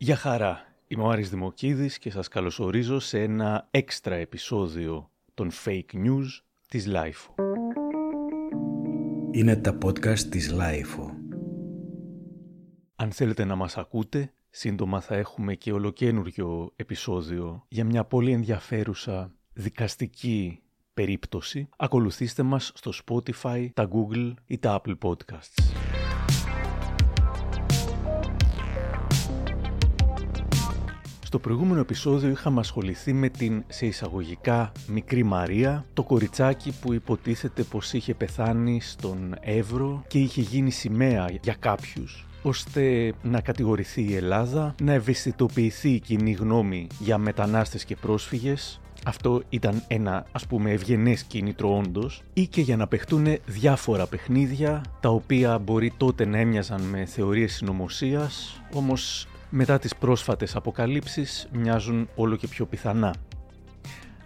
Γεια χαρά, είμαι ο Άρης Δημοκίδης και σας καλωσορίζω σε ένα έξτρα επεισόδιο των fake news της LIFO. Είναι τα podcast της LIFO. Αν θέλετε να μας ακούτε, σύντομα θα έχουμε και ολοκένουργιο επεισόδιο για μια πολύ ενδιαφέρουσα δικαστική περίπτωση. Ακολουθήστε μας στο Spotify, τα Google ή τα Apple Podcasts. Στο προηγούμενο επεισόδιο είχαμε ασχοληθεί με την σε εισαγωγικά μικρή Μαρία, το κοριτσάκι που υποτίθεται πως είχε πεθάνει στον Εύρο και είχε γίνει σημαία για κάποιους ώστε να κατηγορηθεί η Ελλάδα, να ευαισθητοποιηθεί η κοινή γνώμη για μετανάστες και πρόσφυγες, αυτό ήταν ένα ας πούμε ευγενές κίνητρο όντως ή και για να παιχτούν διάφορα παιχνίδια τα οποία μπορεί τότε να έμοιαζαν με θεωρίες συνωμοσίας, όμως μετά τις πρόσφατες αποκαλύψεις μοιάζουν όλο και πιο πιθανά.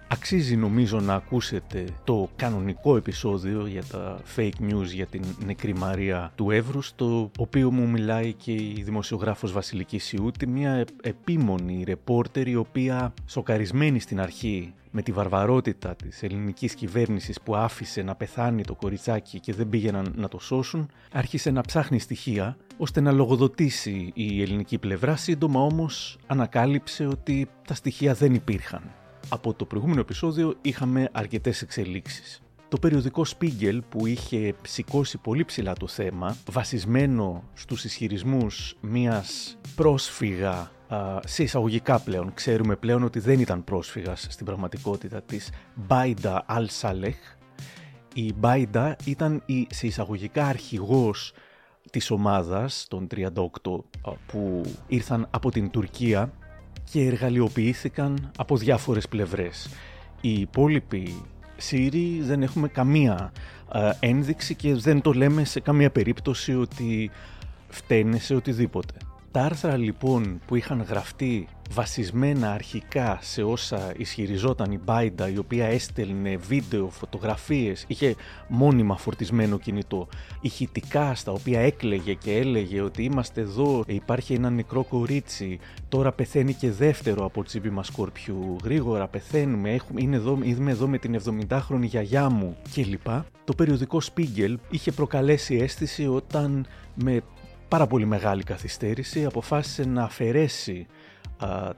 Αξίζει νομίζω να ακούσετε το κανονικό επεισόδιο για τα fake news για την νεκρή Μαρία του Εύρους, στο οποίο μου μιλάει και η δημοσιογράφος Βασιλική Σιούτη, μια επίμονη ρεπόρτερ η οποία σοκαρισμένη στην αρχή με τη βαρβαρότητα της ελληνικής κυβέρνησης που άφησε να πεθάνει το κοριτσάκι και δεν πήγαιναν να το σώσουν, άρχισε να ψάχνει στοιχεία ώστε να λογοδοτήσει η ελληνική πλευρά, σύντομα όμως ανακάλυψε ότι τα στοιχεία δεν υπήρχαν από το προηγούμενο επεισόδιο είχαμε αρκετές εξελίξεις. Το περιοδικό Spiegel που είχε σηκώσει πολύ ψηλά το θέμα, βασισμένο στους ισχυρισμούς μιας πρόσφυγα σε εισαγωγικά πλέον, ξέρουμε πλέον ότι δεν ήταν πρόσφυγας στην πραγματικότητα της Μπάιντα Αλ Σαλέχ. Η Μπάιντα ήταν η σε εισαγωγικά αρχηγός της ομάδας των 38 που ήρθαν από την Τουρκία και εργαλειοποιήθηκαν από διάφορες πλευρές. Οι υπόλοιποι Σύριοι δεν έχουμε καμία ένδειξη και δεν το λέμε σε καμία περίπτωση ότι φταίνε σε οτιδήποτε. Τα άρθρα λοιπόν που είχαν γραφτεί βασισμένα αρχικά σε όσα ισχυριζόταν η Μπάιντα η οποία έστελνε βίντεο, φωτογραφίες, είχε μόνιμα φορτισμένο κινητό, ηχητικά στα οποία έκλεγε και έλεγε ότι είμαστε εδώ, υπάρχει ένα νεκρό κορίτσι, τώρα πεθαίνει και δεύτερο από τσίπη μας σκορπιού, γρήγορα πεθαίνουμε, έχουμε, είναι εδώ, είμαι εδώ με την 70χρονη γιαγιά μου κλπ. Το περιοδικό Spiegel είχε προκαλέσει αίσθηση όταν με πάρα πολύ μεγάλη καθυστέρηση. Αποφάσισε να αφαιρέσει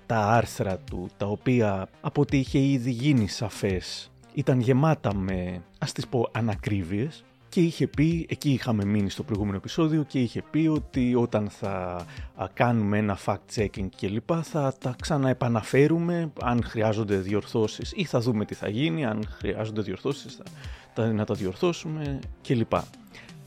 τα άρθρα του, τα οποία από ό,τι είχε ήδη γίνει σαφές ήταν γεμάτα με, ας τις πω, ανακρίβειες. Και είχε πει, εκεί είχαμε μείνει στο προηγούμενο επεισόδιο και είχε πει ότι όταν θα κάνουμε ένα fact-checking και λοιπά θα τα ξαναεπαναφέρουμε. Αν χρειάζονται διορθώσεις ή θα δούμε τι θα γίνει, αν χρειάζονται διορθώσεις θα, να τα διορθώσουμε και λοιπά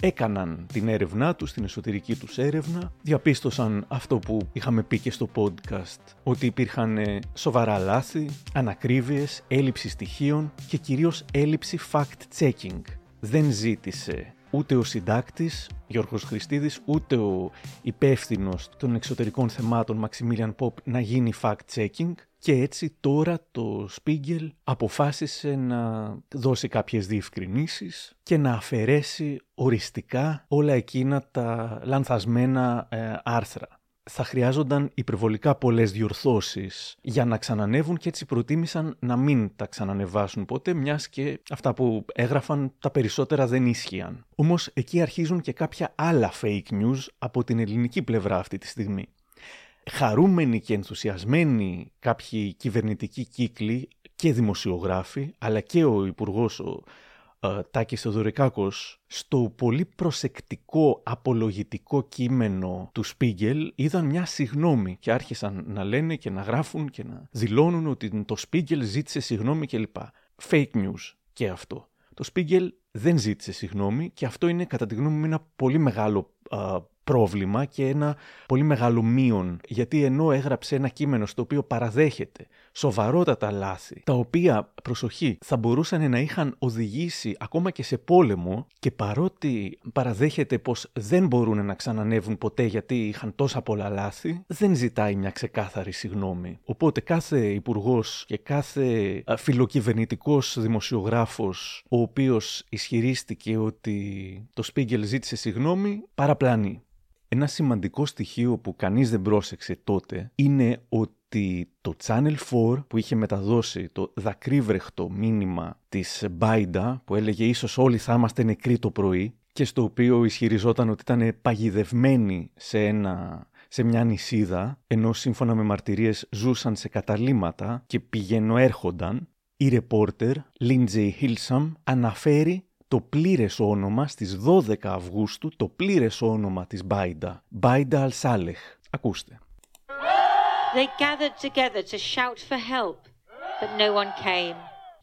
έκαναν την έρευνά τους, την εσωτερική τους έρευνα, διαπίστωσαν αυτό που είχαμε πει και στο podcast, ότι υπήρχαν ε, σοβαρά λάθη, ανακρίβειες, έλλειψη στοιχείων και κυρίως έλλειψη fact-checking. Δεν ζήτησε ούτε ο συντάκτης Γιώργος Χριστίδης, ούτε ο υπεύθυνος των εξωτερικών θεμάτων Maximilian Pop να γίνει fact-checking και έτσι τώρα το Spiegel αποφάσισε να δώσει κάποιες διευκρινήσεις και να αφαιρέσει οριστικά όλα εκείνα τα λανθασμένα ε, άρθρα θα χρειάζονταν υπερβολικά πολλές διορθώσεις για να ξανανεύουν και έτσι προτίμησαν να μην τα ξανανεβάσουν ποτέ μιας και αυτά που έγραφαν τα περισσότερα δεν ίσχυαν. Όμως εκεί αρχίζουν και κάποια άλλα fake news από την ελληνική πλευρά αυτή τη στιγμή. Χαρούμενοι και ενθουσιασμένοι κάποιοι κυβερνητικοί κύκλοι και δημοσιογράφοι, αλλά και ο Υπουργός ο ε, Τάκης Θεοδωρικάκος στο πολύ προσεκτικό απολογητικό κείμενο του Σπίγκελ είδαν μια συγνώμη και άρχισαν να λένε και να γράφουν και να δηλώνουν ότι το Σπίγκελ ζήτησε συγνώμη κλπ. Fake news και αυτό. Το Σπίγκελ δεν ζήτησε συγνώμη και αυτό είναι κατά τη γνώμη μου ένα πολύ μεγάλο πρόβλημα και ένα πολύ μεγάλο μείον, γιατί ενώ έγραψε ένα κείμενο στο οποίο παραδέχεται σοβαρότατα λάθη, τα οποία, προσοχή, θα μπορούσαν να είχαν οδηγήσει ακόμα και σε πόλεμο και παρότι παραδέχεται πως δεν μπορούν να ξανανεύουν ποτέ γιατί είχαν τόσα πολλά λάθη, δεν ζητάει μια ξεκάθαρη συγνώμη. Οπότε κάθε υπουργός και κάθε φιλοκυβερνητικός δημοσιογράφος ο οποίος ισχυρίστηκε ότι το Σπίγκελ ζήτησε συγνώμη, παραπλανεί. Ένα σημαντικό στοιχείο που κανείς δεν πρόσεξε τότε είναι ότι το Channel 4 που είχε μεταδώσει το δακρύβρεχτο μήνυμα της Μπάιντα που έλεγε ίσως όλοι θα είμαστε νεκροί το πρωί και στο οποίο ισχυριζόταν ότι ήταν παγιδευμένοι σε, ένα, σε μια νησίδα ενώ σύμφωνα με μαρτυρίες ζούσαν σε καταλήματα και πηγαίνω έρχονταν η ρεπόρτερ Lindsay Hilsam αναφέρει το πλήρες όνομα στις 12 Αυγούστου, το πλήρες όνομα της Μπάιντα, Μπάιντα Αλσάλεχ. Ακούστε. They gathered together to shout for help, but no one came.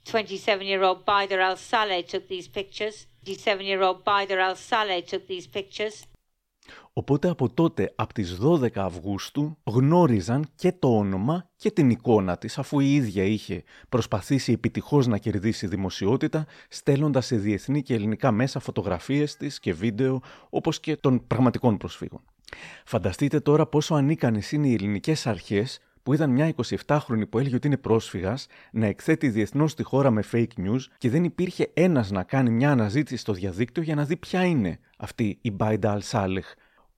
27-year-old Baider al-Saleh took these pictures. 27-year-old Baider al-Saleh took these pictures. Οπότε από τότε, από τις 12 Αυγούστου, γνώριζαν και το όνομα και την εικόνα της, αφού η ίδια είχε προσπαθήσει επιτυχώς να κερδίσει δημοσιότητα, στέλνοντας σε διεθνή και ελληνικά μέσα φωτογραφίες της και βίντεο, όπως και των πραγματικών προσφύγων. Φανταστείτε τώρα πόσο ανίκανες είναι οι ελληνικές αρχές που είδαν μια 27χρονη που έλεγε ότι είναι πρόσφυγας να εκθέτει διεθνώς τη χώρα με fake news και δεν υπήρχε ένας να κάνει μια αναζήτηση στο διαδίκτυο για να δει ποια είναι αυτή η Μπάιντα Αλσάλεχ,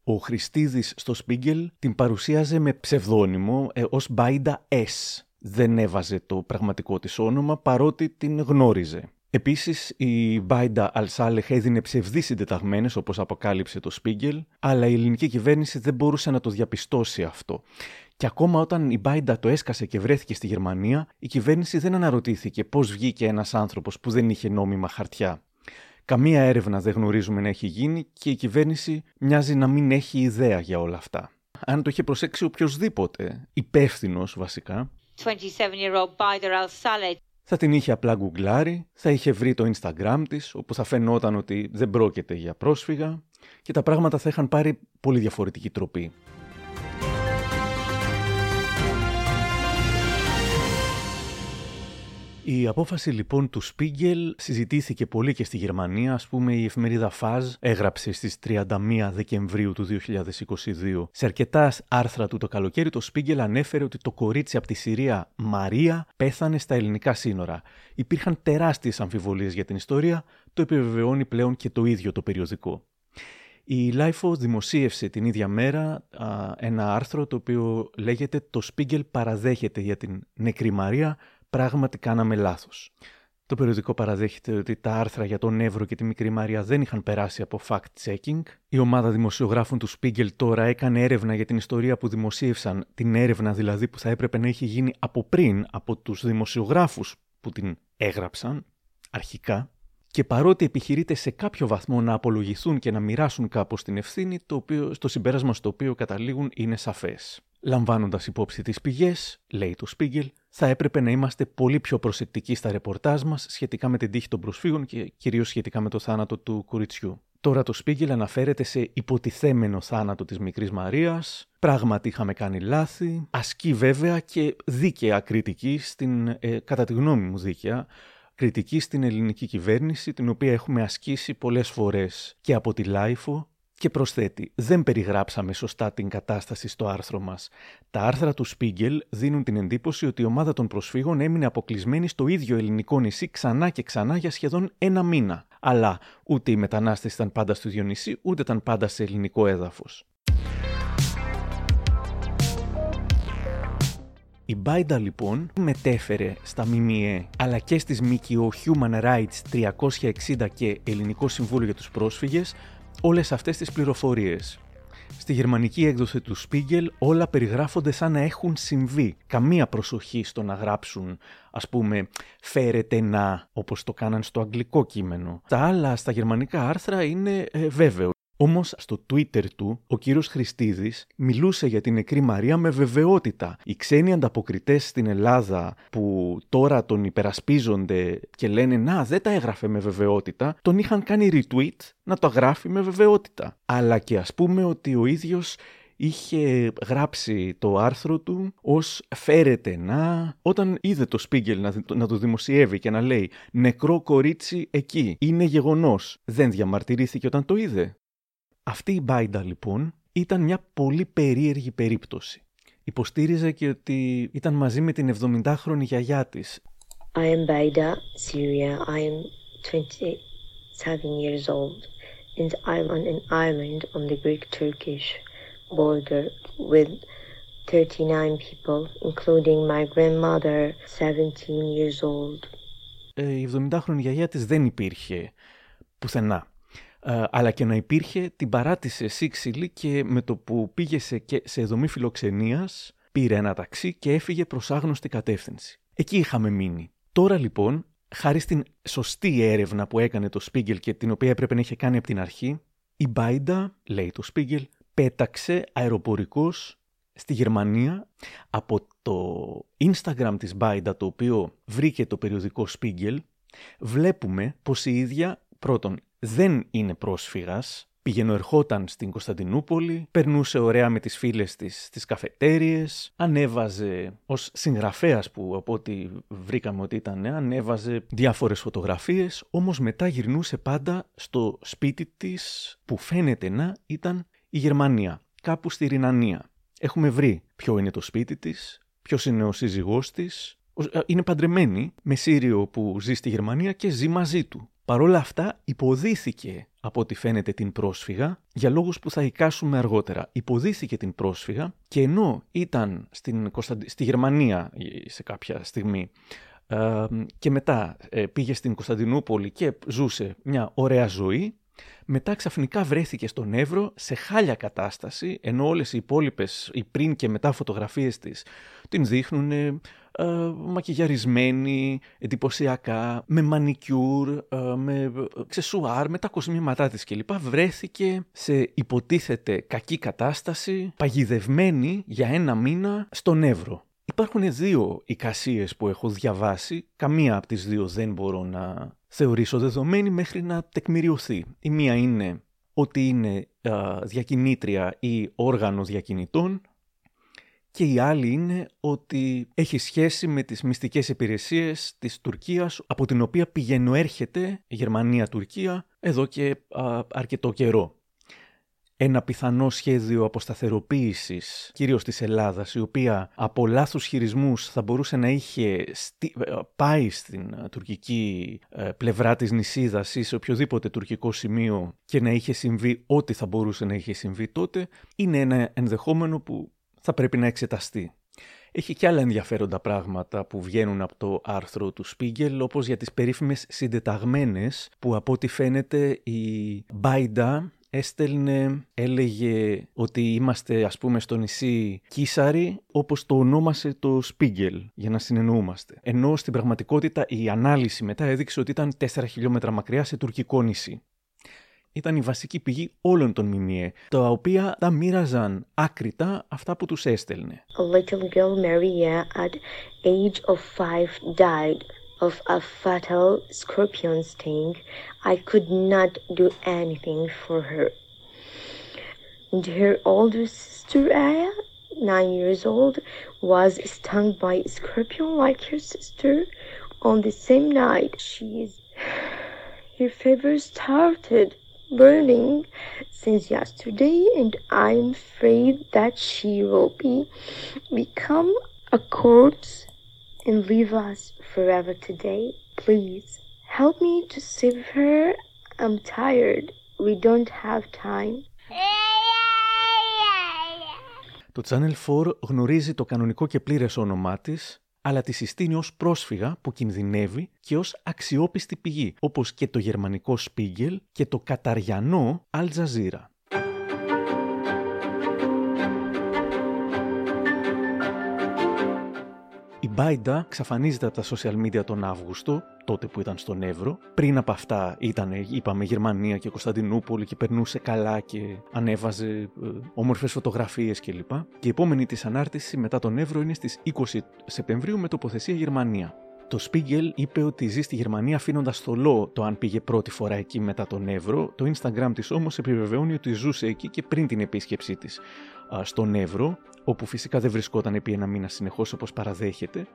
ο Χριστίδης στο Σπίγκελ την παρουσίαζε με ψευδόνυμο ε, ως Μπάιντα S. Δεν έβαζε το πραγματικό της όνομα παρότι την γνώριζε. Επίσης η Μπάιντα Αλσάλεχ έδινε ψευδείς συντεταγμένες όπως αποκάλυψε το Σπίγκελ, αλλά η ελληνική κυβέρνηση δεν μπορούσε να το διαπιστώσει αυτό. Και ακόμα όταν η Μπάιντα το έσκασε και βρέθηκε στη Γερμανία, η κυβέρνηση δεν αναρωτήθηκε πώς βγήκε ένας άνθρωπος που δεν είχε νόμιμα χαρτιά. Καμία έρευνα δεν γνωρίζουμε να έχει γίνει και η κυβέρνηση μοιάζει να μην έχει ιδέα για όλα αυτά. Αν το είχε προσέξει οποιοδήποτε, υπεύθυνος βασικά, θα την είχε απλά γκουγκλάρει, θα είχε βρει το Instagram της, όπου θα φαινόταν ότι δεν πρόκειται για πρόσφυγα και τα πράγματα θα είχαν πάρει πολύ διαφορετική τροπή. Η απόφαση λοιπόν του Σπίγκελ συζητήθηκε πολύ και στη Γερμανία. Ας πούμε η εφημερίδα Φαζ έγραψε στις 31 Δεκεμβρίου του 2022. Σε αρκετά άρθρα του το καλοκαίρι το Σπίγκελ ανέφερε ότι το κορίτσι από τη Συρία Μαρία πέθανε στα ελληνικά σύνορα. Υπήρχαν τεράστιες αμφιβολίες για την ιστορία, το επιβεβαιώνει πλέον και το ίδιο το περιοδικό. Η Lifeo δημοσίευσε την ίδια μέρα ένα άρθρο το οποίο λέγεται «Το Σπίγκελ παραδέχεται για την νεκρή Μαρία πράγματι κάναμε λάθος. Το περιοδικό παραδέχεται ότι τα άρθρα για τον Εύρο και τη Μικρή Μαρία δεν είχαν περάσει από fact-checking. Η ομάδα δημοσιογράφων του Spiegel τώρα έκανε έρευνα για την ιστορία που δημοσίευσαν, την έρευνα δηλαδή που θα έπρεπε να έχει γίνει από πριν από τους δημοσιογράφους που την έγραψαν αρχικά. Και παρότι επιχειρείται σε κάποιο βαθμό να απολογηθούν και να μοιράσουν κάπως την ευθύνη, το οποίο, στο συμπέρασμα στο οποίο καταλήγουν είναι σαφές. Λαμβάνοντας υπόψη τις πηγές, λέει το Spiegel, θα έπρεπε να είμαστε πολύ πιο προσεκτικοί στα ρεπορτάζ μας σχετικά με την τύχη των προσφύγων και κυρίως σχετικά με το θάνατο του κοριτσιού. Τώρα το Spiegel αναφέρεται σε υποτιθέμενο θάνατο της μικρής Μαρίας, πράγματι είχαμε κάνει λάθη, ασκεί βέβαια και δίκαια κριτική, στην, ε, κατά τη γνώμη μου δίκαια, κριτική στην ελληνική κυβέρνηση, την οποία έχουμε ασκήσει πολλές φορές και από τη LiFO και προσθέτει, δεν περιγράψαμε σωστά την κατάσταση στο άρθρο μας. Τα άρθρα του Spiegel δίνουν την εντύπωση ότι η ομάδα των προσφύγων έμεινε αποκλεισμένη στο ίδιο ελληνικό νησί ξανά και ξανά για σχεδόν ένα μήνα. Αλλά ούτε οι μετανάστες ήταν πάντα στο ίδιο νησί, ούτε ήταν πάντα σε ελληνικό έδαφος. Η Μπάιντα λοιπόν μετέφερε στα ΜΜΕ αλλά και στις ΜΚΟ Human Rights 360 και Ελληνικό Συμβούλιο για τους Πρόσφυγες όλες αυτές τις πληροφορίες. Στη γερμανική έκδοση του Spiegel όλα περιγράφονται σαν να έχουν συμβεί. Καμία προσοχή στο να γράψουν, ας πούμε, φέρετε να, όπως το κάναν στο αγγλικό κείμενο. Τα άλλα στα γερμανικά άρθρα είναι ε, βέβαιο. Όμως στο Twitter του, ο κύριος Χριστίδης μιλούσε για την νεκρή Μαρία με βεβαιότητα. Οι ξένοι ανταποκριτές στην Ελλάδα που τώρα τον υπερασπίζονται και λένε Να, δεν τα έγραφε με βεβαιότητα, τον είχαν κάνει retweet να το γράφει με βεβαιότητα. Αλλά και ας πούμε ότι ο ίδιος είχε γράψει το άρθρο του ως φέρεται να όταν είδε το Spiegel να, να το δημοσιεύει και να λέει νεκρό κορίτσι εκεί είναι γεγονός δεν διαμαρτυρήθηκε όταν το είδε αυτή η Μπάιντα λοιπόν ήταν μια πολύ περίεργη περίπτωση. Υποστήριζε και ότι ήταν μαζί με την 70χρονη γιαγιά της. I am Baida, Syria. I am 27 years old and I'm on an island on the Greek-Turkish border with 39 people, including my grandmother, 17 years old. Ε, η 70χρονη γιαγιά της δεν υπήρχε πουθενά. Ε, αλλά και να υπήρχε, την παράτησε σύξυλη και με το που πήγε σε, σε δομή φιλοξενίας, πήρε ένα ταξί και έφυγε προς άγνωστη κατεύθυνση. Εκεί είχαμε μείνει. Τώρα λοιπόν, χάρη στην σωστή έρευνα που έκανε το Spiegel και την οποία έπρεπε να είχε κάνει από την αρχή, η Μπάιντα, λέει το Spiegel, πέταξε αεροπορικός στη Γερμανία από το Instagram της Μπάιντα, το οποίο βρήκε το περιοδικό Spiegel, βλέπουμε πως η ίδια πρώτον δεν είναι πρόσφυγας, ερχόταν στην Κωνσταντινούπολη, περνούσε ωραία με τις φίλες της στις καφετέριες, ανέβαζε ως συγγραφέας που από ό,τι βρήκαμε ότι ήταν, ανέβαζε διάφορες φωτογραφίες, όμως μετά γυρνούσε πάντα στο σπίτι της που φαίνεται να ήταν η Γερμανία, κάπου στη Ρινανία. Έχουμε βρει ποιο είναι το σπίτι της, ποιος είναι ο σύζυγός της, ε, είναι παντρεμένη με Σύριο που ζει στη Γερμανία και ζει μαζί του. Παρόλα αυτά υποδίθηκε από ό,τι φαίνεται την πρόσφυγα για λόγους που θα εικάσουμε αργότερα. Υποδίθηκε την πρόσφυγα και ενώ ήταν στην στη Γερμανία σε κάποια στιγμή ε, και μετά ε, πήγε στην Κωνσταντινούπολη και ζούσε μια ωραία ζωή, μετά ξαφνικά βρέθηκε στον Εύρο σε χάλια κατάσταση, ενώ όλες οι υπόλοιπες, οι πριν και μετά φωτογραφίες της, την δείχνουν ε, μακιγιαρισμένη, εντυπωσιακά, με μανικιούρ, ε, με ξεσουάρ, με τα κοσμήματά της κλπ. Βρέθηκε σε υποτίθεται κακή κατάσταση, παγιδευμένη για ένα μήνα στον Εύρο. Υπάρχουν δύο εικασίες που έχω διαβάσει, καμία από τις δύο δεν μπορώ να θεωρήσω δεδομένη μέχρι να τεκμηριωθεί. Η μία είναι ότι είναι διακινήτρια ή όργανο διακινητών και η άλλη είναι ότι έχει σχέση με τις μυστικές υπηρεσίες της Τουρκίας από την οποία πηγαίνω έρχεται η Γερμανία-Τουρκία εδώ και αρκετό καιρό ένα πιθανό σχέδιο αποσταθεροποίησης, κυρίως της Ελλάδας, η οποία από λάθους χειρισμούς θα μπορούσε να είχε πάει στην ε, τουρκική ε, πλευρά της νησίδας ή σε οποιοδήποτε τουρκικό σημείο και να είχε συμβεί ό,τι θα μπορούσε να είχε συμβεί τότε, είναι ένα ενδεχόμενο που θα πρέπει να εξεταστεί. Έχει και άλλα ενδιαφέροντα πράγματα που βγαίνουν από το άρθρο του Spiegel, όπως για τις περίφημες συντεταγμένες που από ό,τι φαίνεται η Μπάιντα έστελνε, έλεγε ότι είμαστε ας πούμε στο νησί Κίσαρη όπως το ονόμασε το Σπίγκελ για να συνεννοούμαστε. Ενώ στην πραγματικότητα η ανάλυση μετά έδειξε ότι ήταν 4 χιλιόμετρα μακριά σε τουρκικό νησί. Ήταν η βασική πηγή όλων των ΜΜΕ, τα οποία τα μοίραζαν άκρητα αυτά που τους έστελνε. A little girl Maria at age of five died of a fatal scorpion sting, I could not do anything for her. And her older sister, Aya, nine years old, was stung by a scorpion like her sister on the same night. She is. Her fever started burning since yesterday, and I'm afraid that she will be become a corpse and leave us forever today. Please, help me to save her. I'm tired. We don't have time. Το Channel 4 γνωρίζει το κανονικό και πλήρες όνομά της, αλλά τη συστήνει ως πρόσφυγα που κινδυνεύει και ως αξιόπιστη πηγή, όπως και το γερμανικό Spiegel και το καταριανό Al Jazeera. Μπάιντα ξαφανίζεται από τα social media τον Αύγουστο, τότε που ήταν στον Εύρο. Πριν από αυτά ήταν, είπαμε, Γερμανία και Κωνσταντινούπολη και περνούσε καλά και ανέβαζε ε, όμορφες φωτογραφίες κλπ. Και η επόμενη της ανάρτηση μετά τον Εύρο είναι στις 20 Σεπτεμβρίου με τοποθεσία Γερμανία. Το Spiegel είπε ότι ζει στη Γερμανία αφήνοντας θολό το αν πήγε πρώτη φορά εκεί μετά τον Εύρο. Το Instagram της όμως επιβεβαιώνει ότι ζούσε εκεί και πριν την επίσκεψή της στον Εύρο, όπου φυσικά δεν βρισκόταν επί ένα μήνα συνεχώς όπως παραδέχεται.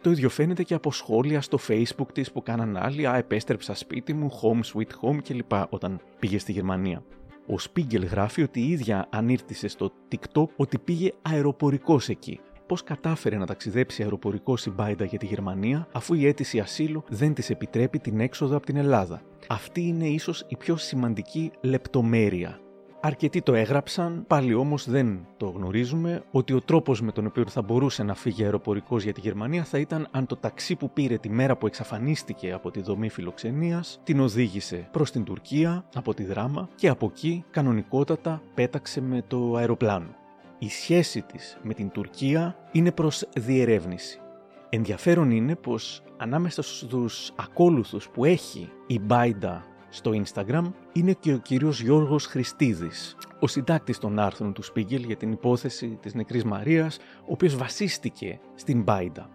Το ίδιο φαίνεται και από σχόλια στο facebook της που κάναν άλλοι «Α, επέστρεψα σπίτι μου, home sweet home» κλπ. όταν πήγε στη Γερμανία. Ο Spiegel γράφει ότι η ίδια ανήρτησε στο TikTok ότι πήγε αεροπορικός εκεί. Πώς κατάφερε να ταξιδέψει αεροπορικό η Μπάιντα για τη Γερμανία, αφού η αίτηση ασύλου δεν της επιτρέπει την έξοδο από την Ελλάδα. Αυτή είναι ίσως η πιο σημαντική λεπτομέρεια Αρκετοί το έγραψαν, πάλι όμως δεν το γνωρίζουμε, ότι ο τρόπος με τον οποίο θα μπορούσε να φύγει αεροπορικός για τη Γερμανία θα ήταν αν το ταξί που πήρε τη μέρα που εξαφανίστηκε από τη δομή φιλοξενίας την οδήγησε προς την Τουρκία από τη Δράμα και από εκεί κανονικότατα πέταξε με το αεροπλάνο. Η σχέση της με την Τουρκία είναι προς διερεύνηση. Ενδιαφέρον είναι πως ανάμεσα στους ακόλουθους που έχει η Μπάιντα στο Instagram είναι και ο κύριος Γιώργος Χριστίδης, ο συντάκτης των άρθρων του Σπίγκελ για την υπόθεση της νεκρής Μαρίας, ο οποίος βασίστηκε στην Μπάιντα.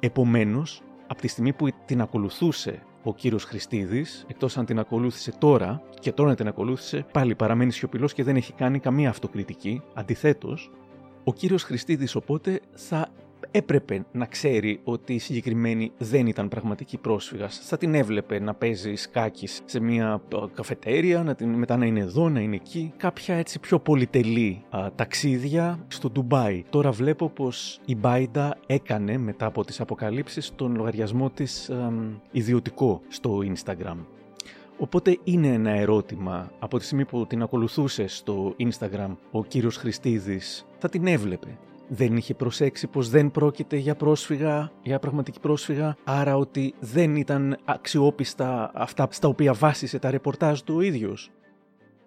Επομένως, από τη στιγμή που την ακολουθούσε ο κύριος Χριστίδης, εκτός αν την ακολούθησε τώρα και τώρα την ακολούθησε, πάλι παραμένει σιωπηλός και δεν έχει κάνει καμία αυτοκριτική, αντιθέτως, ο κύριος Χριστίδης οπότε θα έπρεπε να ξέρει ότι η συγκεκριμένη δεν ήταν πραγματική πρόσφυγας. Θα την έβλεπε να παίζεις σκάκης σε μια καφετέρια, να την, μετά να είναι εδώ, να είναι εκεί. Κάποια έτσι πιο πολυτελή ταξίδια στο Ντουμπάι. Τώρα βλέπω πως η Μπάιντα έκανε μετά από τις αποκαλύψεις τον λογαριασμό της ιδιωτικό στο Instagram. Οπότε είναι ένα ερώτημα από τη στιγμή που την ακολουθούσες στο Instagram ο κύριος Χριστίδης θα την έβλεπε δεν είχε προσέξει πως δεν πρόκειται για πρόσφυγα, για πραγματική πρόσφυγα, άρα ότι δεν ήταν αξιόπιστα αυτά στα οποία βάσισε τα ρεπορτάζ του ο ίδιος.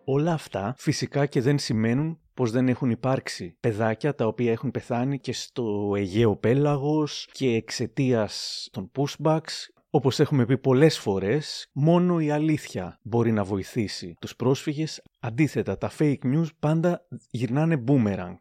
Όλα αυτά φυσικά και δεν σημαίνουν πως δεν έχουν υπάρξει παιδάκια τα οποία έχουν πεθάνει και στο Αιγαίο Πέλαγος και εξαιτίας των pushbacks. Όπως έχουμε πει πολλές φορές, μόνο η αλήθεια μπορεί να βοηθήσει τους πρόσφυγες. Αντίθετα, τα fake news πάντα γυρνάνε boomerang.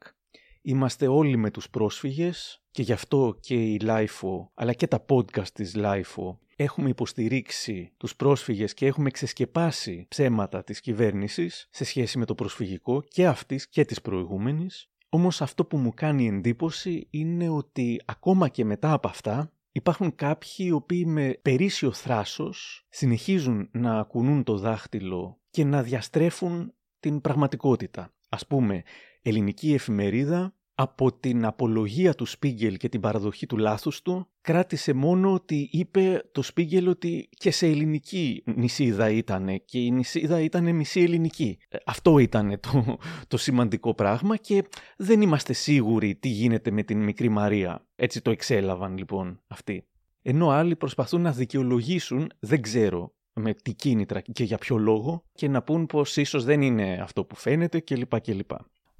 Είμαστε όλοι με τους πρόσφυγες και γι' αυτό και η LIFO αλλά και τα podcast της LIFO έχουμε υποστηρίξει τους πρόσφυγες και έχουμε ξεσκεπάσει ψέματα της κυβέρνησης σε σχέση με το προσφυγικό και αυτής και της προηγούμενης. Όμως αυτό που μου κάνει εντύπωση είναι ότι ακόμα και μετά από αυτά υπάρχουν κάποιοι οι οποίοι με περίσσιο θράσος συνεχίζουν να ακουνούν το δάχτυλο και να διαστρέφουν την πραγματικότητα. Ας πούμε, ελληνική εφημερίδα από την απολογία του Σπίγκελ και την παραδοχή του λάθους του, κράτησε μόνο ότι είπε το Σπίγκελ ότι και σε ελληνική νησίδα ήταν και η νησίδα ήταν μισή ελληνική. Ε, αυτό ήταν το, το σημαντικό πράγμα και δεν είμαστε σίγουροι τι γίνεται με την μικρή Μαρία. Έτσι το εξέλαβαν λοιπόν αυτοί. Ενώ άλλοι προσπαθούν να δικαιολογήσουν, δεν ξέρω με τι κίνητρα και για ποιο λόγο και να πούν πως ίσως δεν είναι αυτό που φαίνεται κλπ. κλπ.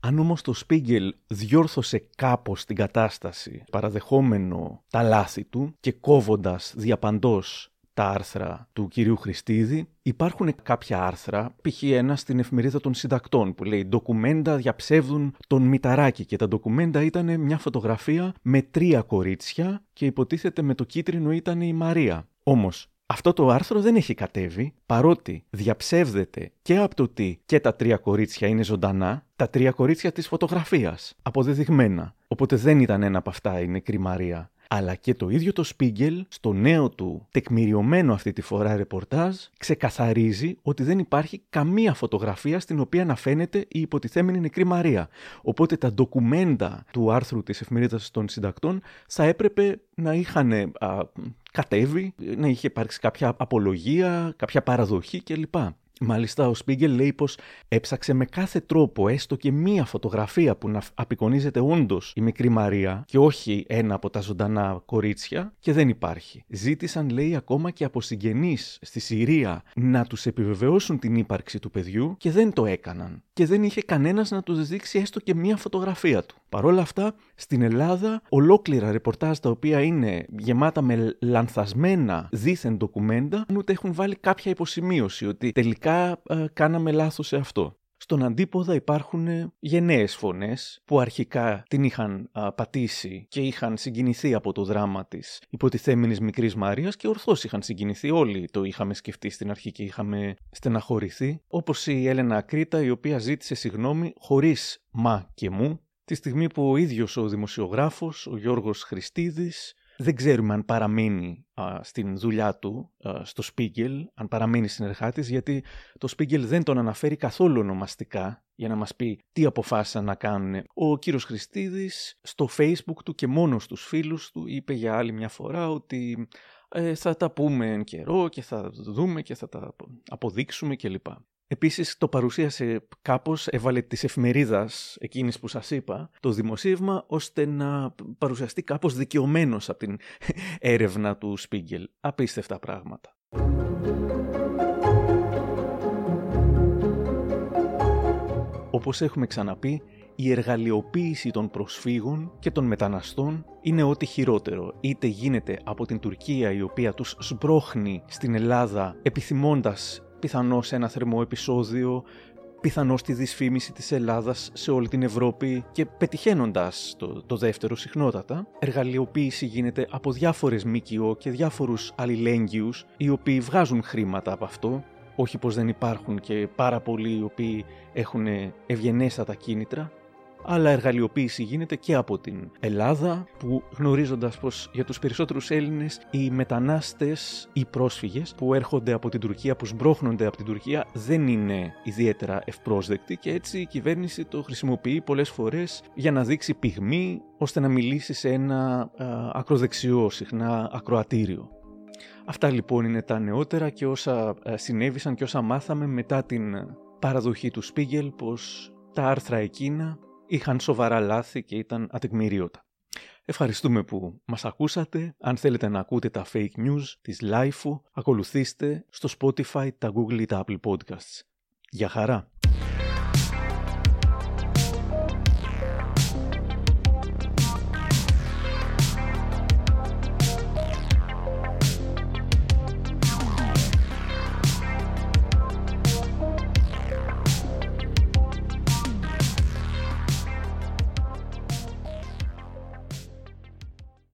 Αν όμως το Σπίγκελ διόρθωσε κάπως την κατάσταση παραδεχόμενο τα λάθη του και κόβοντας διαπαντός τα άρθρα του κυρίου Χριστίδη, υπάρχουν κάποια άρθρα, π.χ. ένα στην εφημερίδα των συντακτών που λέει «Ντοκουμέντα διαψεύδουν τον Μηταράκη» και τα ντοκουμέντα ήταν μια φωτογραφία με τρία κορίτσια και υποτίθεται με το κίτρινο ήταν η Μαρία. Όμως αυτό το άρθρο δεν έχει κατέβει, παρότι διαψεύδεται και από το ότι και τα τρία κορίτσια είναι ζωντανά, τα τρία κορίτσια της φωτογραφίας, αποδεδειγμένα. Οπότε δεν ήταν ένα από αυτά η νεκρή Μαρία αλλά και το ίδιο το Σπίγκελ στο νέο του τεκμηριωμένο αυτή τη φορά ρεπορτάζ ξεκαθαρίζει ότι δεν υπάρχει καμία φωτογραφία στην οποία να φαίνεται η υποτιθέμενη νεκρή Μαρία. Οπότε τα ντοκουμέντα του άρθρου της εφημερίδας των συντακτών θα έπρεπε να είχαν κατέβει, να είχε υπάρξει κάποια απολογία, κάποια παραδοχή κλπ. Μάλιστα, ο Σπίγκελ λέει πως έψαξε με κάθε τρόπο έστω και μία φωτογραφία που να απεικονίζεται όντως η μικρή Μαρία και όχι ένα από τα ζωντανά κορίτσια και δεν υπάρχει. Ζήτησαν, λέει, ακόμα και από συγγενείς στη Συρία να τους επιβεβαιώσουν την ύπαρξη του παιδιού και δεν το έκαναν. Και δεν είχε κανένας να τους δείξει έστω και μία φωτογραφία του. Παρ' όλα αυτά, στην Ελλάδα, ολόκληρα ρεπορτάζ τα οποία είναι γεμάτα με λανθασμένα δίθεν ντοκουμέντα, ούτε έχουν βάλει κάποια υποσημείωση ότι τελικά ε, κάναμε λάθος σε αυτό. Στον αντίποδα υπάρχουν γενναίες φωνές που αρχικά την είχαν πατήσει και είχαν συγκινηθεί από το δράμα της υποτιθέμενης μικρής Μαρίας και ορθώς είχαν συγκινηθεί όλοι το είχαμε σκεφτεί στην αρχή και είχαμε στεναχωρηθεί όπως η Έλενα Ακρίτα η οποία ζήτησε συγγνώμη χωρίς μα και μου τη στιγμή που ο ίδιος ο δημοσιογράφος, ο Γιώργος Χριστίδης, Δεν ξέρουμε αν παραμένει στην δουλειά του στο Spiegel, αν παραμένει συνεργάτης, γιατί το Spiegel δεν τον αναφέρει καθόλου ονομαστικά για να μας πει τι αποφάσισαν να κάνουν. Ο κύριος Χριστίδης στο facebook του και μόνος στους φίλους του είπε για άλλη μια φορά ότι ε, θα τα πούμε εν καιρό και θα δούμε και θα τα αποδείξουμε κλπ. Επίσης το παρουσίασε κάπως, έβαλε της εφημερίδας εκείνης που σας είπα, το δημοσίευμα, ώστε να παρουσιαστεί κάπως δικαιωμένος από την έρευνα του Σπίγκελ. Απίστευτα πράγματα. Όπως έχουμε ξαναπεί, η εργαλειοποίηση των προσφύγων και των μεταναστών είναι ό,τι χειρότερο. Είτε γίνεται από την Τουρκία η οποία τους σμπρώχνει στην Ελλάδα επιθυμώντας πιθανώς ένα θερμό επεισόδιο, πιθανώς τη δυσφήμιση της Ελλάδας σε όλη την Ευρώπη και πετυχαίνοντας το, το δεύτερο συχνότατα, εργαλειοποίηση γίνεται από διάφορες ΜΚΟ και διάφορους αλληλέγγυους οι οποίοι βγάζουν χρήματα από αυτό. Όχι πως δεν υπάρχουν και πάρα πολλοί οι οποίοι έχουν ευγενέστατα κίνητρα, αλλά εργαλειοποίηση γίνεται και από την Ελλάδα που γνωρίζοντας πως για τους περισσότερους Έλληνες οι μετανάστες, οι πρόσφυγες που έρχονται από την Τουρκία, που σμπρώχνονται από την Τουρκία δεν είναι ιδιαίτερα ευπρόσδεκτοι και έτσι η κυβέρνηση το χρησιμοποιεί πολλές φορές για να δείξει πυγμή ώστε να μιλήσει σε ένα ακροδεξιό συχνά ακροατήριο. Αυτά λοιπόν είναι τα νεότερα και όσα συνέβησαν και όσα μάθαμε μετά την παραδοχή του Σπίγελ πως τα άρθρα εκείνα είχαν σοβαρά λάθη και ήταν ατεκμηρίωτα. Ευχαριστούμε που μας ακούσατε. Αν θέλετε να ακούτε τα fake news της LIFO, ακολουθήστε στο Spotify, τα Google ή τα Apple Podcasts. Για χαρά!